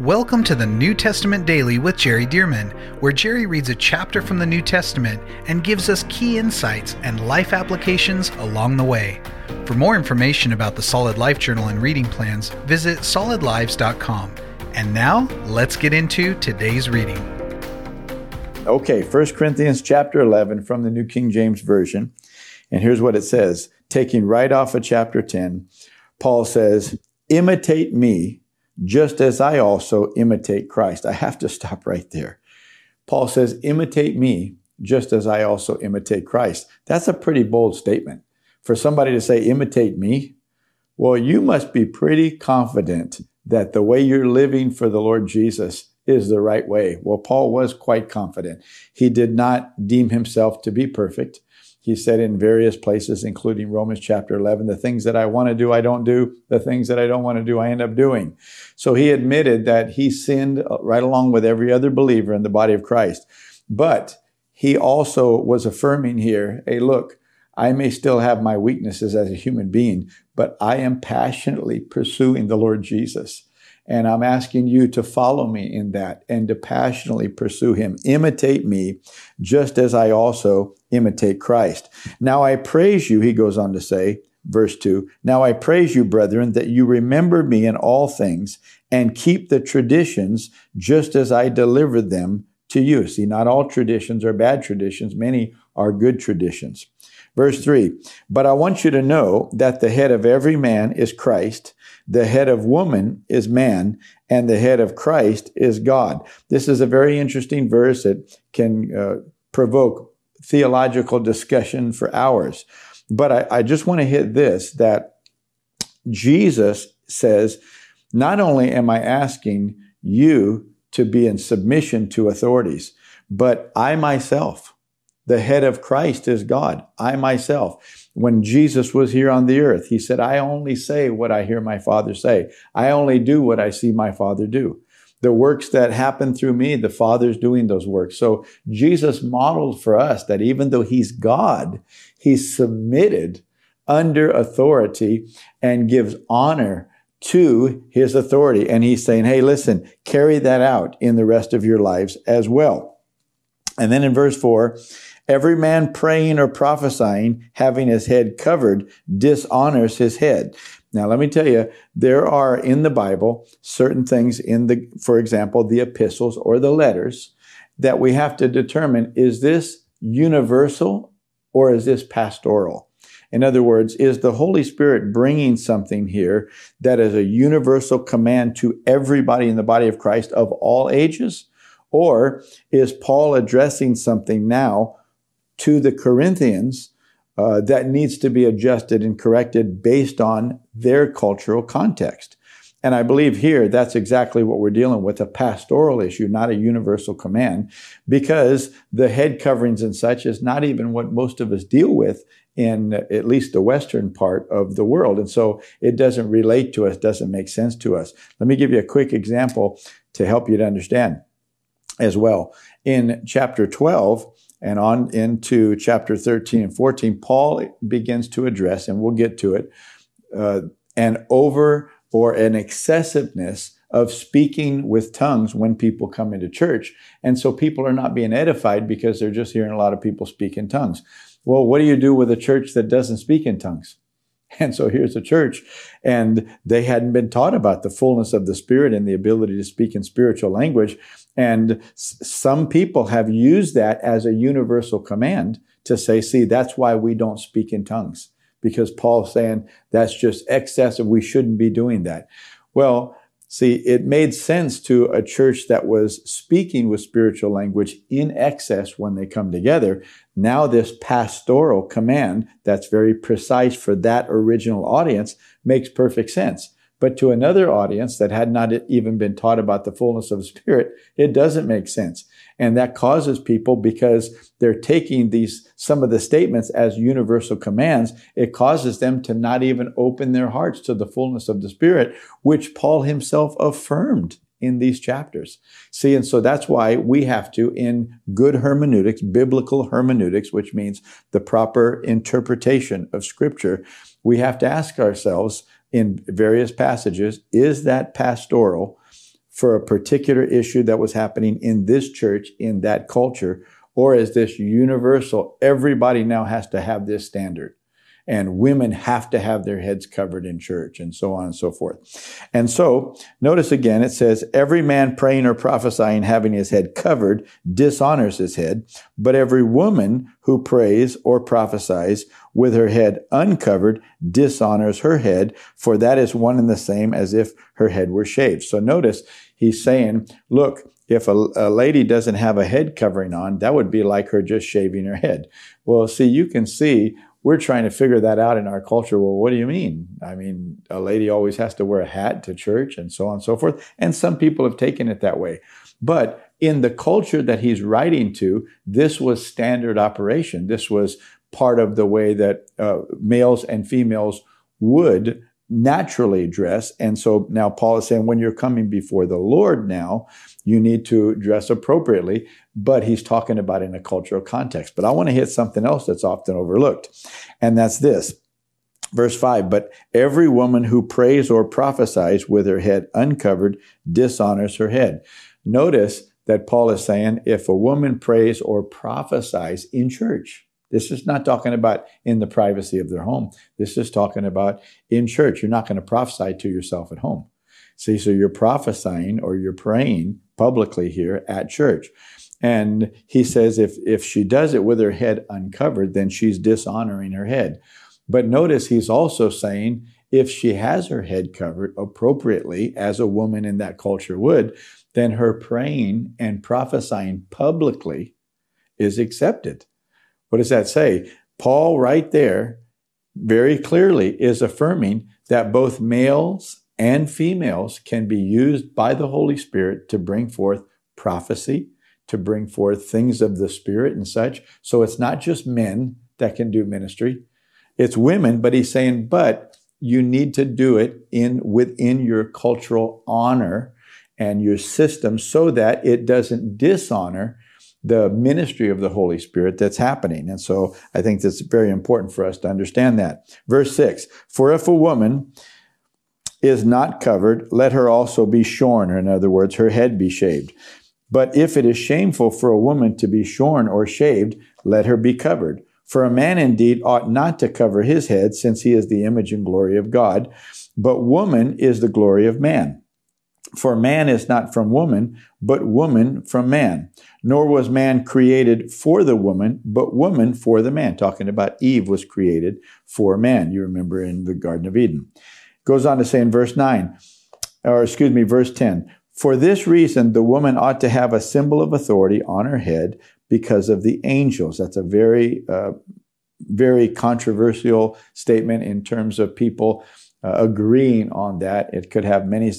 Welcome to the New Testament Daily with Jerry Dirmann, where Jerry reads a chapter from the New Testament and gives us key insights and life applications along the way. For more information about the Solid Life Journal and reading plans, visit solidlives.com. And now, let's get into today's reading. Okay, 1 Corinthians chapter 11 from the New King James Version. And here's what it says. Taking right off of chapter 10, Paul says, Imitate me just as I also imitate Christ. I have to stop right there. Paul says, imitate me just as I also imitate Christ. That's a pretty bold statement. For somebody to say, imitate me, well, you must be pretty confident that the way you're living for the Lord Jesus is the right way. Well, Paul was quite confident. He did not deem himself to be perfect. He said in various places, including Romans chapter 11, the things that I want to do, I don't do. The things that I don't want to do, I end up doing. So he admitted that he sinned uh, right along with every other believer in the body of Christ. But he also was affirming here, hey, look, I may still have my weaknesses as a human being, but I am passionately pursuing the Lord Jesus. And I'm asking you to follow me in that and to passionately pursue him. Imitate me just as I also imitate Christ. Now I praise you, he goes on to say, verse 2 Now I praise you, brethren, that you remember me in all things and keep the traditions just as I delivered them to you. See, not all traditions are bad traditions, many are good traditions. Verse 3 But I want you to know that the head of every man is Christ, the head of woman is man, and the head of Christ is God. This is a very interesting verse that can uh, provoke theological discussion for hours. But I, I just want to hit this that Jesus says, not only am I asking you to be in submission to authorities, but I myself, the head of Christ is God. I myself. When Jesus was here on the earth, he said, I only say what I hear my Father say. I only do what I see my Father do. The works that happen through me, the Father's doing those works. So Jesus modeled for us that even though he's God, he's submitted under authority and gives honor to his authority. And he's saying, hey, listen, carry that out in the rest of your lives as well. And then in verse four, every man praying or prophesying, having his head covered, dishonors his head. Now, let me tell you, there are in the Bible certain things in the, for example, the epistles or the letters that we have to determine is this universal or is this pastoral? In other words, is the Holy Spirit bringing something here that is a universal command to everybody in the body of Christ of all ages? Or is Paul addressing something now to the Corinthians uh, that needs to be adjusted and corrected based on their cultural context. And I believe here that's exactly what we're dealing with a pastoral issue, not a universal command, because the head coverings and such is not even what most of us deal with in at least the Western part of the world. And so it doesn't relate to us, doesn't make sense to us. Let me give you a quick example to help you to understand as well. In chapter 12, and on into chapter 13 and 14, Paul begins to address, and we'll get to it, uh, an over or an excessiveness of speaking with tongues when people come into church. And so people are not being edified because they're just hearing a lot of people speak in tongues. Well, what do you do with a church that doesn't speak in tongues? And so here's a church, and they hadn't been taught about the fullness of the Spirit and the ability to speak in spiritual language. And s- some people have used that as a universal command to say, see, that's why we don't speak in tongues, because Paul's saying that's just excessive. We shouldn't be doing that. Well, See, it made sense to a church that was speaking with spiritual language in excess when they come together. Now, this pastoral command that's very precise for that original audience makes perfect sense. But to another audience that had not even been taught about the fullness of the Spirit, it doesn't make sense. And that causes people, because they're taking these, some of the statements as universal commands, it causes them to not even open their hearts to the fullness of the Spirit, which Paul himself affirmed in these chapters. See, and so that's why we have to, in good hermeneutics, biblical hermeneutics, which means the proper interpretation of scripture, we have to ask ourselves, in various passages, is that pastoral for a particular issue that was happening in this church, in that culture? Or is this universal? Everybody now has to have this standard and women have to have their heads covered in church and so on and so forth. And so notice again, it says, every man praying or prophesying having his head covered dishonors his head, but every woman who prays or prophesies with her head uncovered dishonors her head, for that is one and the same as if her head were shaved. So notice he's saying, look, if a, a, lady doesn't have a head covering on, that would be like her just shaving her head. Well, see, you can see we're trying to figure that out in our culture. Well, what do you mean? I mean, a lady always has to wear a hat to church and so on and so forth. And some people have taken it that way. But in the culture that he's writing to, this was standard operation. This was part of the way that uh, males and females would naturally dress. And so now Paul is saying when you're coming before the Lord now, you need to dress appropriately, but he's talking about in a cultural context. But I want to hit something else that's often overlooked, and that's this. Verse 5 But every woman who prays or prophesies with her head uncovered dishonors her head. Notice that Paul is saying if a woman prays or prophesies in church, this is not talking about in the privacy of their home. This is talking about in church. You're not going to prophesy to yourself at home. See, so you're prophesying or you're praying publicly here at church. And he says if, if she does it with her head uncovered, then she's dishonoring her head. But notice he's also saying if she has her head covered appropriately, as a woman in that culture would, then her praying and prophesying publicly is accepted. What does that say? Paul, right there, very clearly is affirming that both males and females can be used by the Holy Spirit to bring forth prophecy, to bring forth things of the Spirit and such. So it's not just men that can do ministry, it's women, but he's saying, but you need to do it in within your cultural honor and your system so that it doesn't dishonor the ministry of the Holy Spirit that's happening. And so I think that's very important for us to understand that. Verse 6 For if a woman is not covered, let her also be shorn, or in other words, her head be shaved. But if it is shameful for a woman to be shorn or shaved, let her be covered. For a man indeed ought not to cover his head, since he is the image and glory of God, but woman is the glory of man. For man is not from woman, but woman from man. Nor was man created for the woman, but woman for the man. Talking about Eve was created for man. You remember in the Garden of Eden. Goes on to say in verse 9, or excuse me, verse 10. For this reason, the woman ought to have a symbol of authority on her head because of the angels. That's a very, uh, very controversial statement in terms of people agreeing on that. It could have many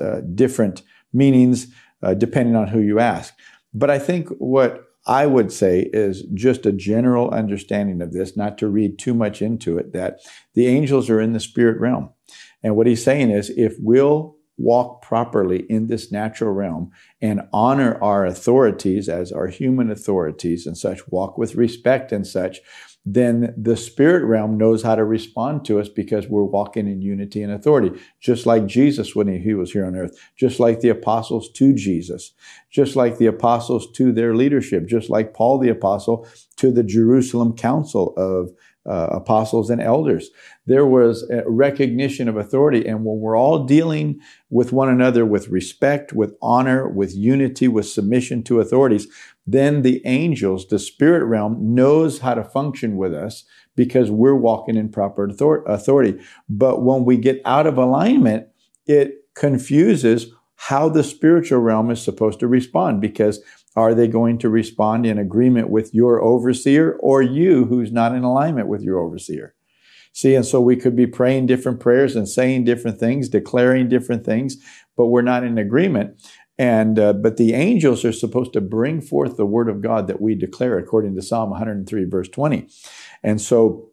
uh, different meanings uh, depending on who you ask. But I think what I would say is just a general understanding of this, not to read too much into it, that the angels are in the spirit realm. And what he's saying is if we'll walk properly in this natural realm and honor our authorities as our human authorities and such, walk with respect and such, then the spirit realm knows how to respond to us because we're walking in unity and authority, just like Jesus when he was here on earth, just like the apostles to Jesus, just like the apostles to their leadership, just like Paul the apostle to the Jerusalem council of uh, apostles and elders. There was a recognition of authority. And when we're all dealing with one another with respect, with honor, with unity, with submission to authorities, then the angels, the spirit realm, knows how to function with us because we're walking in proper authority. But when we get out of alignment, it confuses how the spiritual realm is supposed to respond because are they going to respond in agreement with your overseer or you who's not in alignment with your overseer? See, and so we could be praying different prayers and saying different things, declaring different things, but we're not in agreement. And uh, but the angels are supposed to bring forth the word of God that we declare according to Psalm 103 verse 20. And so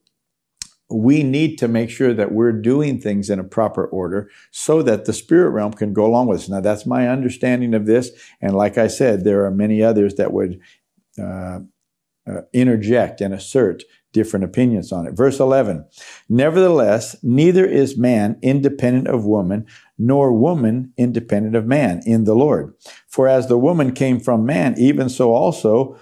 we need to make sure that we're doing things in a proper order so that the spirit realm can go along with us. Now, that's my understanding of this. And like I said, there are many others that would uh, uh, interject and assert different opinions on it. Verse 11 Nevertheless, neither is man independent of woman, nor woman independent of man in the Lord. For as the woman came from man, even so also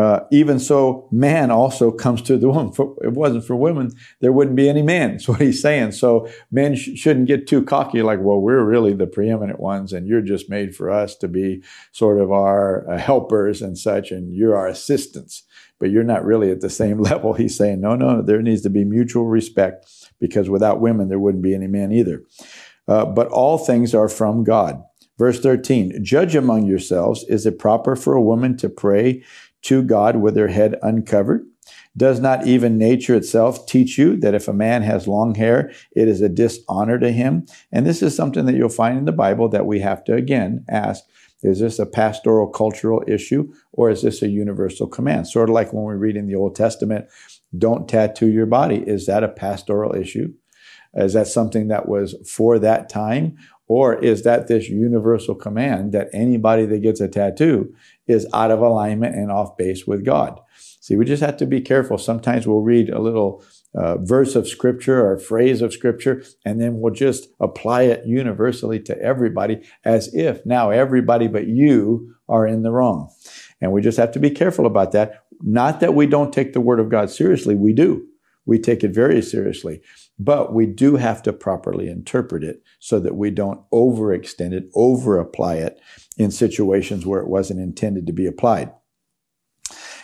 uh, even so, man also comes to the woman. For, if it wasn't for women, there wouldn't be any men. That's what he's saying. So men sh- shouldn't get too cocky, like, well, we're really the preeminent ones, and you're just made for us to be sort of our uh, helpers and such, and you're our assistants. But you're not really at the same level. He's saying, no, no, there needs to be mutual respect because without women, there wouldn't be any men either. Uh, but all things are from God. Verse 13, judge among yourselves. Is it proper for a woman to pray to God with their head uncovered? Does not even nature itself teach you that if a man has long hair, it is a dishonor to him? And this is something that you'll find in the Bible that we have to again ask is this a pastoral cultural issue or is this a universal command? Sort of like when we read in the Old Testament, don't tattoo your body. Is that a pastoral issue? Is that something that was for that time? Or is that this universal command that anybody that gets a tattoo is out of alignment and off base with God? See, we just have to be careful. Sometimes we'll read a little uh, verse of scripture or phrase of scripture, and then we'll just apply it universally to everybody as if now everybody but you are in the wrong. And we just have to be careful about that. Not that we don't take the word of God seriously, we do. We take it very seriously. But we do have to properly interpret it so that we don't overextend it, overapply it in situations where it wasn't intended to be applied.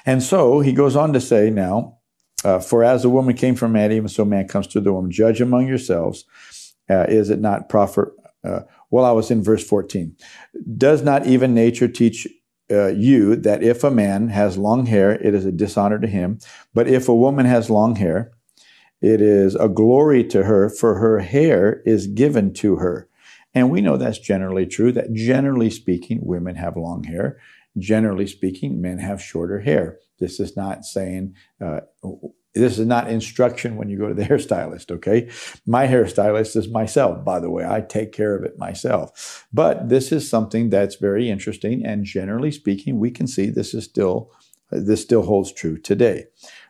And so he goes on to say now, uh, for as the woman came from even so man comes to the woman. Judge among yourselves. Uh, is it not proper? Uh, well, I was in verse 14. Does not even nature teach uh, you that if a man has long hair, it is a dishonor to him. But if a woman has long hair, it is a glory to her, for her hair is given to her. And we know that's generally true, that generally speaking, women have long hair. Generally speaking, men have shorter hair. This is not saying, uh, this is not instruction when you go to the hairstylist, okay? My hairstylist is myself, by the way. I take care of it myself. But this is something that's very interesting. And generally speaking, we can see this is still, this still holds true today.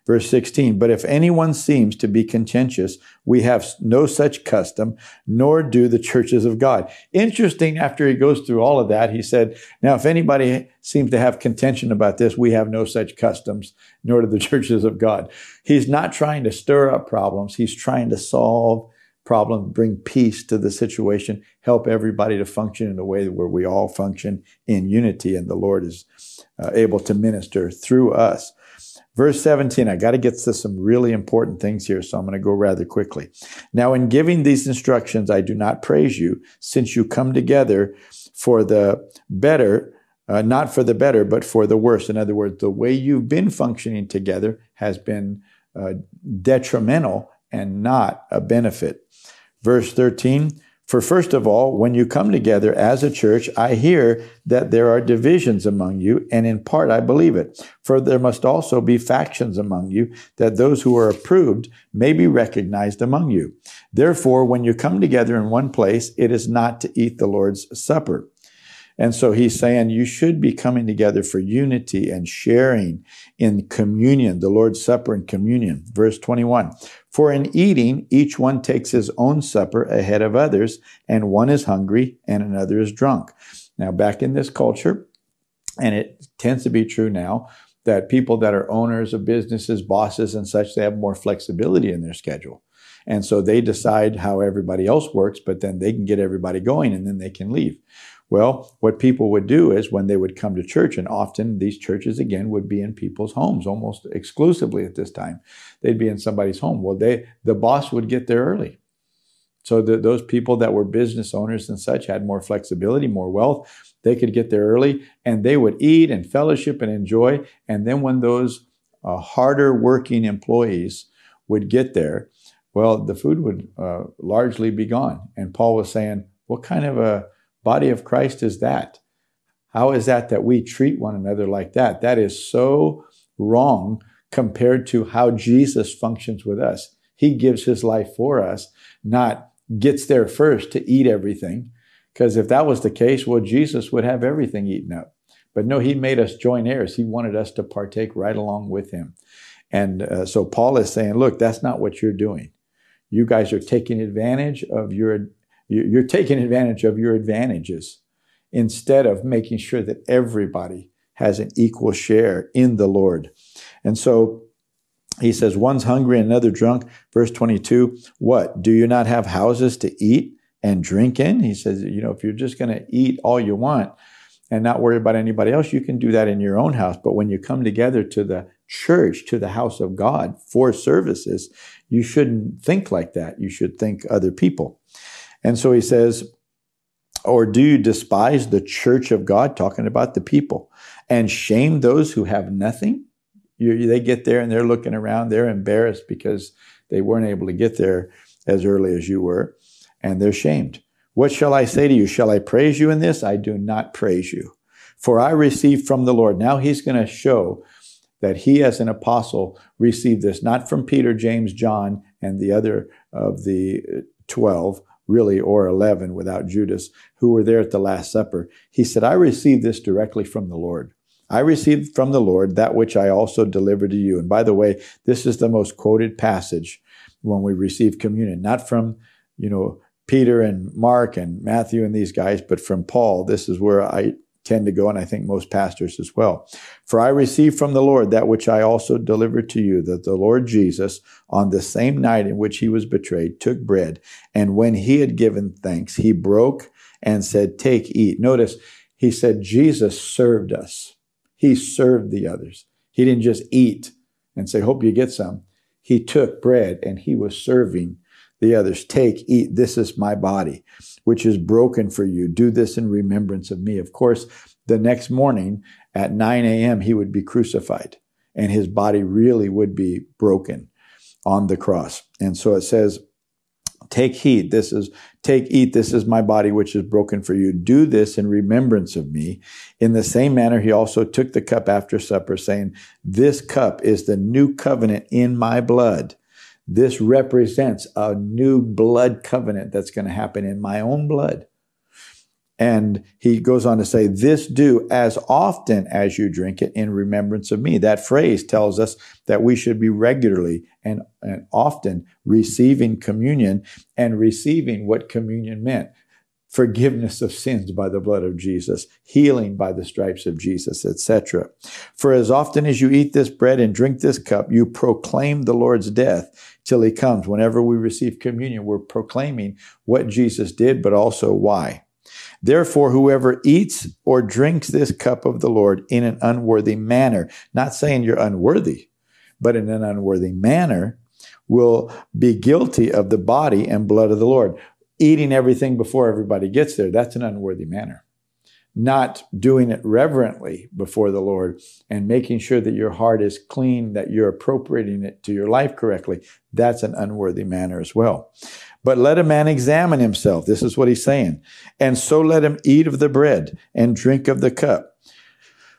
Verse 16, but if anyone seems to be contentious, we have no such custom, nor do the churches of God. Interesting, after he goes through all of that, he said, now if anybody seems to have contention about this, we have no such customs, nor do the churches of God. He's not trying to stir up problems. He's trying to solve problems, bring peace to the situation, help everybody to function in a way where we all function in unity and the Lord is uh, able to minister through us. Verse 17, I got to get to some really important things here, so I'm going to go rather quickly. Now, in giving these instructions, I do not praise you, since you come together for the better, uh, not for the better, but for the worse. In other words, the way you've been functioning together has been uh, detrimental and not a benefit. Verse 13, for first of all, when you come together as a church, I hear that there are divisions among you, and in part I believe it. For there must also be factions among you, that those who are approved may be recognized among you. Therefore, when you come together in one place, it is not to eat the Lord's Supper. And so he's saying you should be coming together for unity and sharing in communion, the Lord's Supper and communion. Verse 21. For in eating, each one takes his own supper ahead of others, and one is hungry and another is drunk. Now, back in this culture, and it tends to be true now, that people that are owners of businesses, bosses, and such, they have more flexibility in their schedule. And so they decide how everybody else works, but then they can get everybody going and then they can leave. Well, what people would do is when they would come to church, and often these churches again would be in people's homes almost exclusively at this time. They'd be in somebody's home. Well, they the boss would get there early. So the, those people that were business owners and such had more flexibility, more wealth. They could get there early and they would eat and fellowship and enjoy. And then when those uh, harder working employees would get there, well, the food would uh, largely be gone. And Paul was saying, what kind of a body of Christ is that? How is that that we treat one another like that? That is so wrong compared to how Jesus functions with us. He gives his life for us, not gets there first to eat everything. Because if that was the case, well, Jesus would have everything eaten up. But no, he made us joint heirs. He wanted us to partake right along with him. And uh, so Paul is saying, look, that's not what you're doing. You guys are taking advantage of your, you're taking advantage of your advantages instead of making sure that everybody has an equal share in the Lord. And so he says, one's hungry and another drunk. Verse 22, what? Do you not have houses to eat and drink in? He says, you know, if you're just going to eat all you want and not worry about anybody else, you can do that in your own house. But when you come together to the church, to the house of God for services, you shouldn't think like that. You should think other people. And so he says, or do you despise the church of God, talking about the people, and shame those who have nothing? You, they get there and they're looking around. They're embarrassed because they weren't able to get there as early as you were, and they're shamed. What shall I say to you? Shall I praise you in this? I do not praise you. For I received from the Lord. Now he's going to show that he, as an apostle, received this not from Peter, James, John, and the other of the 12, really, or 11 without Judas, who were there at the Last Supper. He said, I received this directly from the Lord. I received from the Lord that which I also delivered to you. And by the way, this is the most quoted passage when we receive communion, not from, you know, Peter and Mark and Matthew and these guys, but from Paul. This is where I tend to go, and I think most pastors as well. For I received from the Lord that which I also delivered to you, that the Lord Jesus, on the same night in which he was betrayed, took bread, and when he had given thanks, he broke and said, Take, eat. Notice, he said, Jesus served us. He served the others. He didn't just eat and say, Hope you get some. He took bread and he was serving the others. Take, eat. This is my body, which is broken for you. Do this in remembrance of me. Of course, the next morning at 9 a.m., he would be crucified and his body really would be broken on the cross. And so it says, Take heed. This is, take, eat. This is my body, which is broken for you. Do this in remembrance of me. In the same manner, he also took the cup after supper, saying, This cup is the new covenant in my blood. This represents a new blood covenant that's going to happen in my own blood. And he goes on to say, This do as often as you drink it in remembrance of me. That phrase tells us that we should be regularly and, and often receiving communion and receiving what communion meant forgiveness of sins by the blood of Jesus, healing by the stripes of Jesus, etc. For as often as you eat this bread and drink this cup, you proclaim the Lord's death till he comes. Whenever we receive communion, we're proclaiming what Jesus did, but also why. Therefore, whoever eats or drinks this cup of the Lord in an unworthy manner, not saying you're unworthy, but in an unworthy manner, will be guilty of the body and blood of the Lord. Eating everything before everybody gets there, that's an unworthy manner. Not doing it reverently before the Lord and making sure that your heart is clean, that you're appropriating it to your life correctly, that's an unworthy manner as well. But let a man examine himself. This is what he's saying. And so let him eat of the bread and drink of the cup.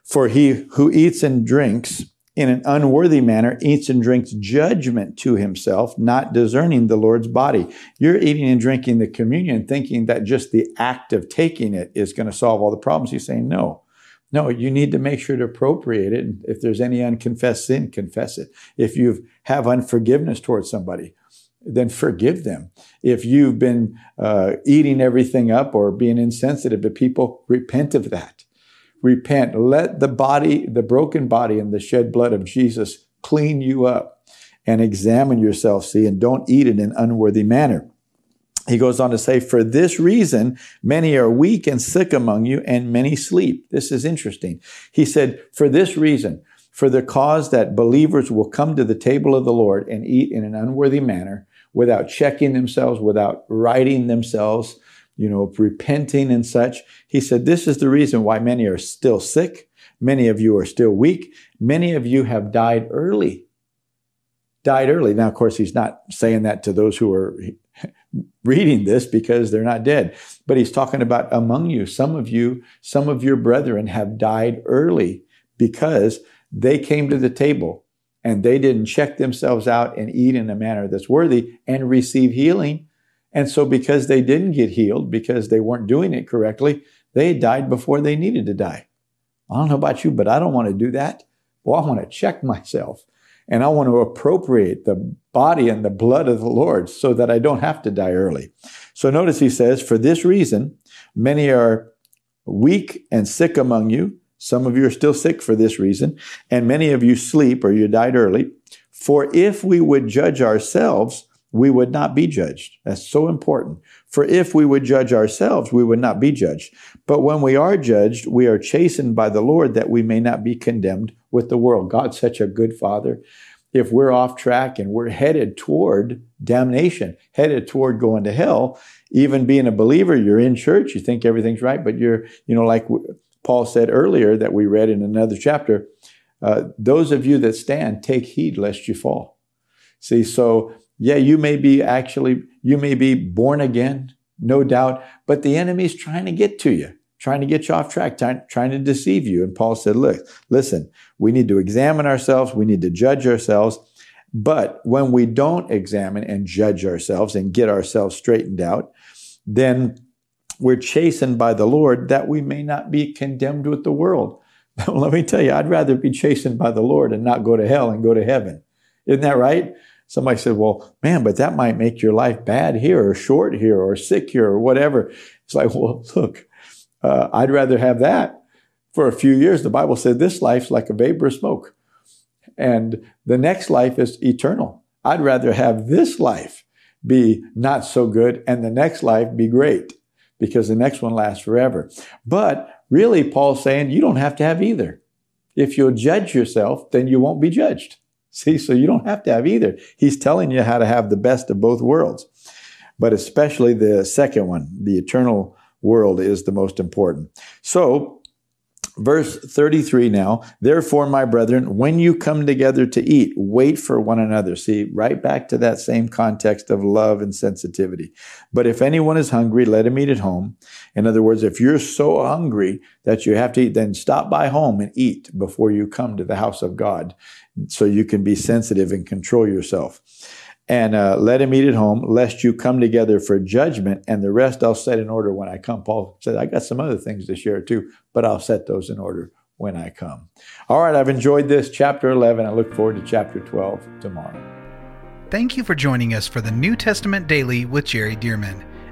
For he who eats and drinks in an unworthy manner eats and drinks judgment to himself, not discerning the Lord's body. You're eating and drinking the communion thinking that just the act of taking it is going to solve all the problems. He's saying, no. No, you need to make sure to appropriate it. And If there's any unconfessed sin, confess it. If you have unforgiveness towards somebody, then forgive them. If you've been uh, eating everything up or being insensitive to people, repent of that. Repent. Let the body, the broken body and the shed blood of Jesus clean you up and examine yourself, see, and don't eat in an unworthy manner. He goes on to say, For this reason, many are weak and sick among you, and many sleep. This is interesting. He said, For this reason, for the cause that believers will come to the table of the Lord and eat in an unworthy manner, without checking themselves, without righting themselves, you know, repenting and such. He said, This is the reason why many are still sick. Many of you are still weak. Many of you have died early. Died early. Now, of course, he's not saying that to those who are reading this because they're not dead, but he's talking about among you. Some of you, some of your brethren have died early because they came to the table and they didn't check themselves out and eat in a manner that's worthy and receive healing. And so, because they didn't get healed, because they weren't doing it correctly, they died before they needed to die. I don't know about you, but I don't want to do that. Well, I want to check myself And I want to appropriate the body and the blood of the Lord so that I don't have to die early. So notice he says, For this reason, many are weak and sick among you. Some of you are still sick for this reason, and many of you sleep or you died early. For if we would judge ourselves, we would not be judged. That's so important. For if we would judge ourselves, we would not be judged. But when we are judged, we are chastened by the Lord that we may not be condemned with the world. God's such a good father. If we're off track and we're headed toward damnation, headed toward going to hell, even being a believer, you're in church, you think everything's right, but you're, you know, like Paul said earlier that we read in another chapter, uh, those of you that stand, take heed lest you fall. See, so yeah, you may be actually, you may be born again, no doubt, but the enemy's trying to get to you, trying to get you off track, trying, trying to deceive you. And Paul said, look, listen, we need to examine ourselves, we need to judge ourselves. But when we don't examine and judge ourselves and get ourselves straightened out, then we're chastened by the Lord that we may not be condemned with the world. Let me tell you, I'd rather be chastened by the Lord and not go to hell and go to heaven. Isn't that right? Somebody said, well, man, but that might make your life bad here or short here or sick here or whatever. It's like, well, look, uh, I'd rather have that for a few years. The Bible said this life's like a vapor of smoke and the next life is eternal. I'd rather have this life be not so good and the next life be great because the next one lasts forever. But really, Paul's saying you don't have to have either. If you'll judge yourself, then you won't be judged. See, so you don't have to have either. He's telling you how to have the best of both worlds. But especially the second one, the eternal world is the most important. So Verse 33 now, therefore, my brethren, when you come together to eat, wait for one another. See, right back to that same context of love and sensitivity. But if anyone is hungry, let him eat at home. In other words, if you're so hungry that you have to eat, then stop by home and eat before you come to the house of God so you can be sensitive and control yourself and uh, let him eat at home, lest you come together for judgment, and the rest I'll set in order when I come. Paul said, I got some other things to share too, but I'll set those in order when I come. All right, I've enjoyed this, chapter 11. I look forward to chapter 12 tomorrow. Thank you for joining us for the New Testament Daily with Jerry Dirmann.